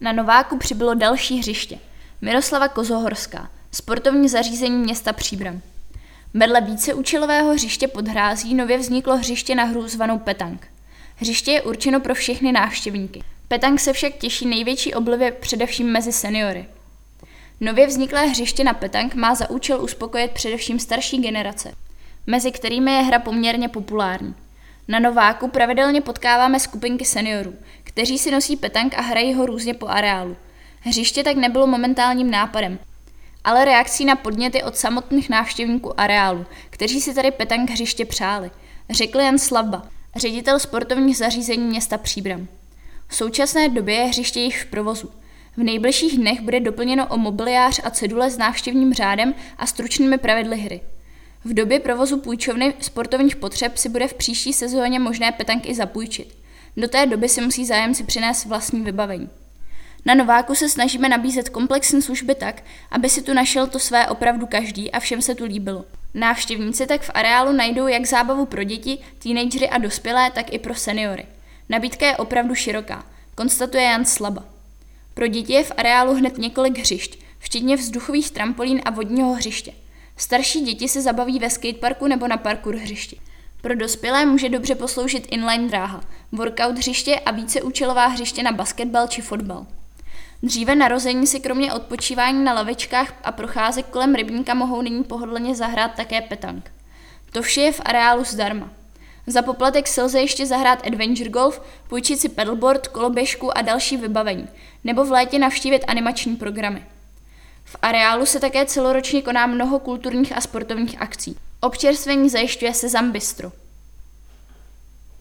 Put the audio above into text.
Na Nováku přibylo další hřiště. Miroslava Kozohorská, sportovní zařízení města Příbram. Vedle víceúčelového hřiště pod hrází nově vzniklo hřiště na hru zvanou Petank. Hřiště je určeno pro všechny návštěvníky. Petank se však těší největší oblivě především mezi seniory. Nově vzniklé hřiště na Petank má za účel uspokojit především starší generace, mezi kterými je hra poměrně populární. Na Nováku pravidelně potkáváme skupinky seniorů, kteří si nosí petank a hrají ho různě po areálu. Hřiště tak nebylo momentálním nápadem, ale reakcí na podněty od samotných návštěvníků areálu, kteří si tady petank hřiště přáli, řekl Jan Slavba, ředitel sportovních zařízení města Příbram. V současné době je hřiště již v provozu. V nejbližších dnech bude doplněno o mobiliář a cedule s návštěvním řádem a stručnými pravidly hry. V době provozu půjčovny sportovních potřeb si bude v příští sezóně možné petanky zapůjčit. Do té doby si musí zájemci přinést vlastní vybavení. Na Nováku se snažíme nabízet komplexní služby tak, aby si tu našel to své opravdu každý a všem se tu líbilo. Návštěvníci tak v areálu najdou jak zábavu pro děti, teenagery a dospělé, tak i pro seniory. Nabídka je opravdu široká, konstatuje Jan Slaba. Pro děti je v areálu hned několik hřišť, včetně vzduchových trampolín a vodního hřiště. Starší děti se zabaví ve skateparku nebo na parkour hřišti. Pro dospělé může dobře posloužit inline dráha, workout hřiště a víceúčelová hřiště na basketbal či fotbal. Dříve narození si kromě odpočívání na lavičkách a procházek kolem rybníka mohou nyní pohodlně zahrát také petank. To vše je v areálu zdarma. Za poplatek se lze ještě zahrát adventure golf, půjčit si pedalboard, koloběžku a další vybavení, nebo v létě navštívit animační programy. V areálu se také celoročně koná mnoho kulturních a sportovních akcí. Občerstvení zajišťuje se Bistro.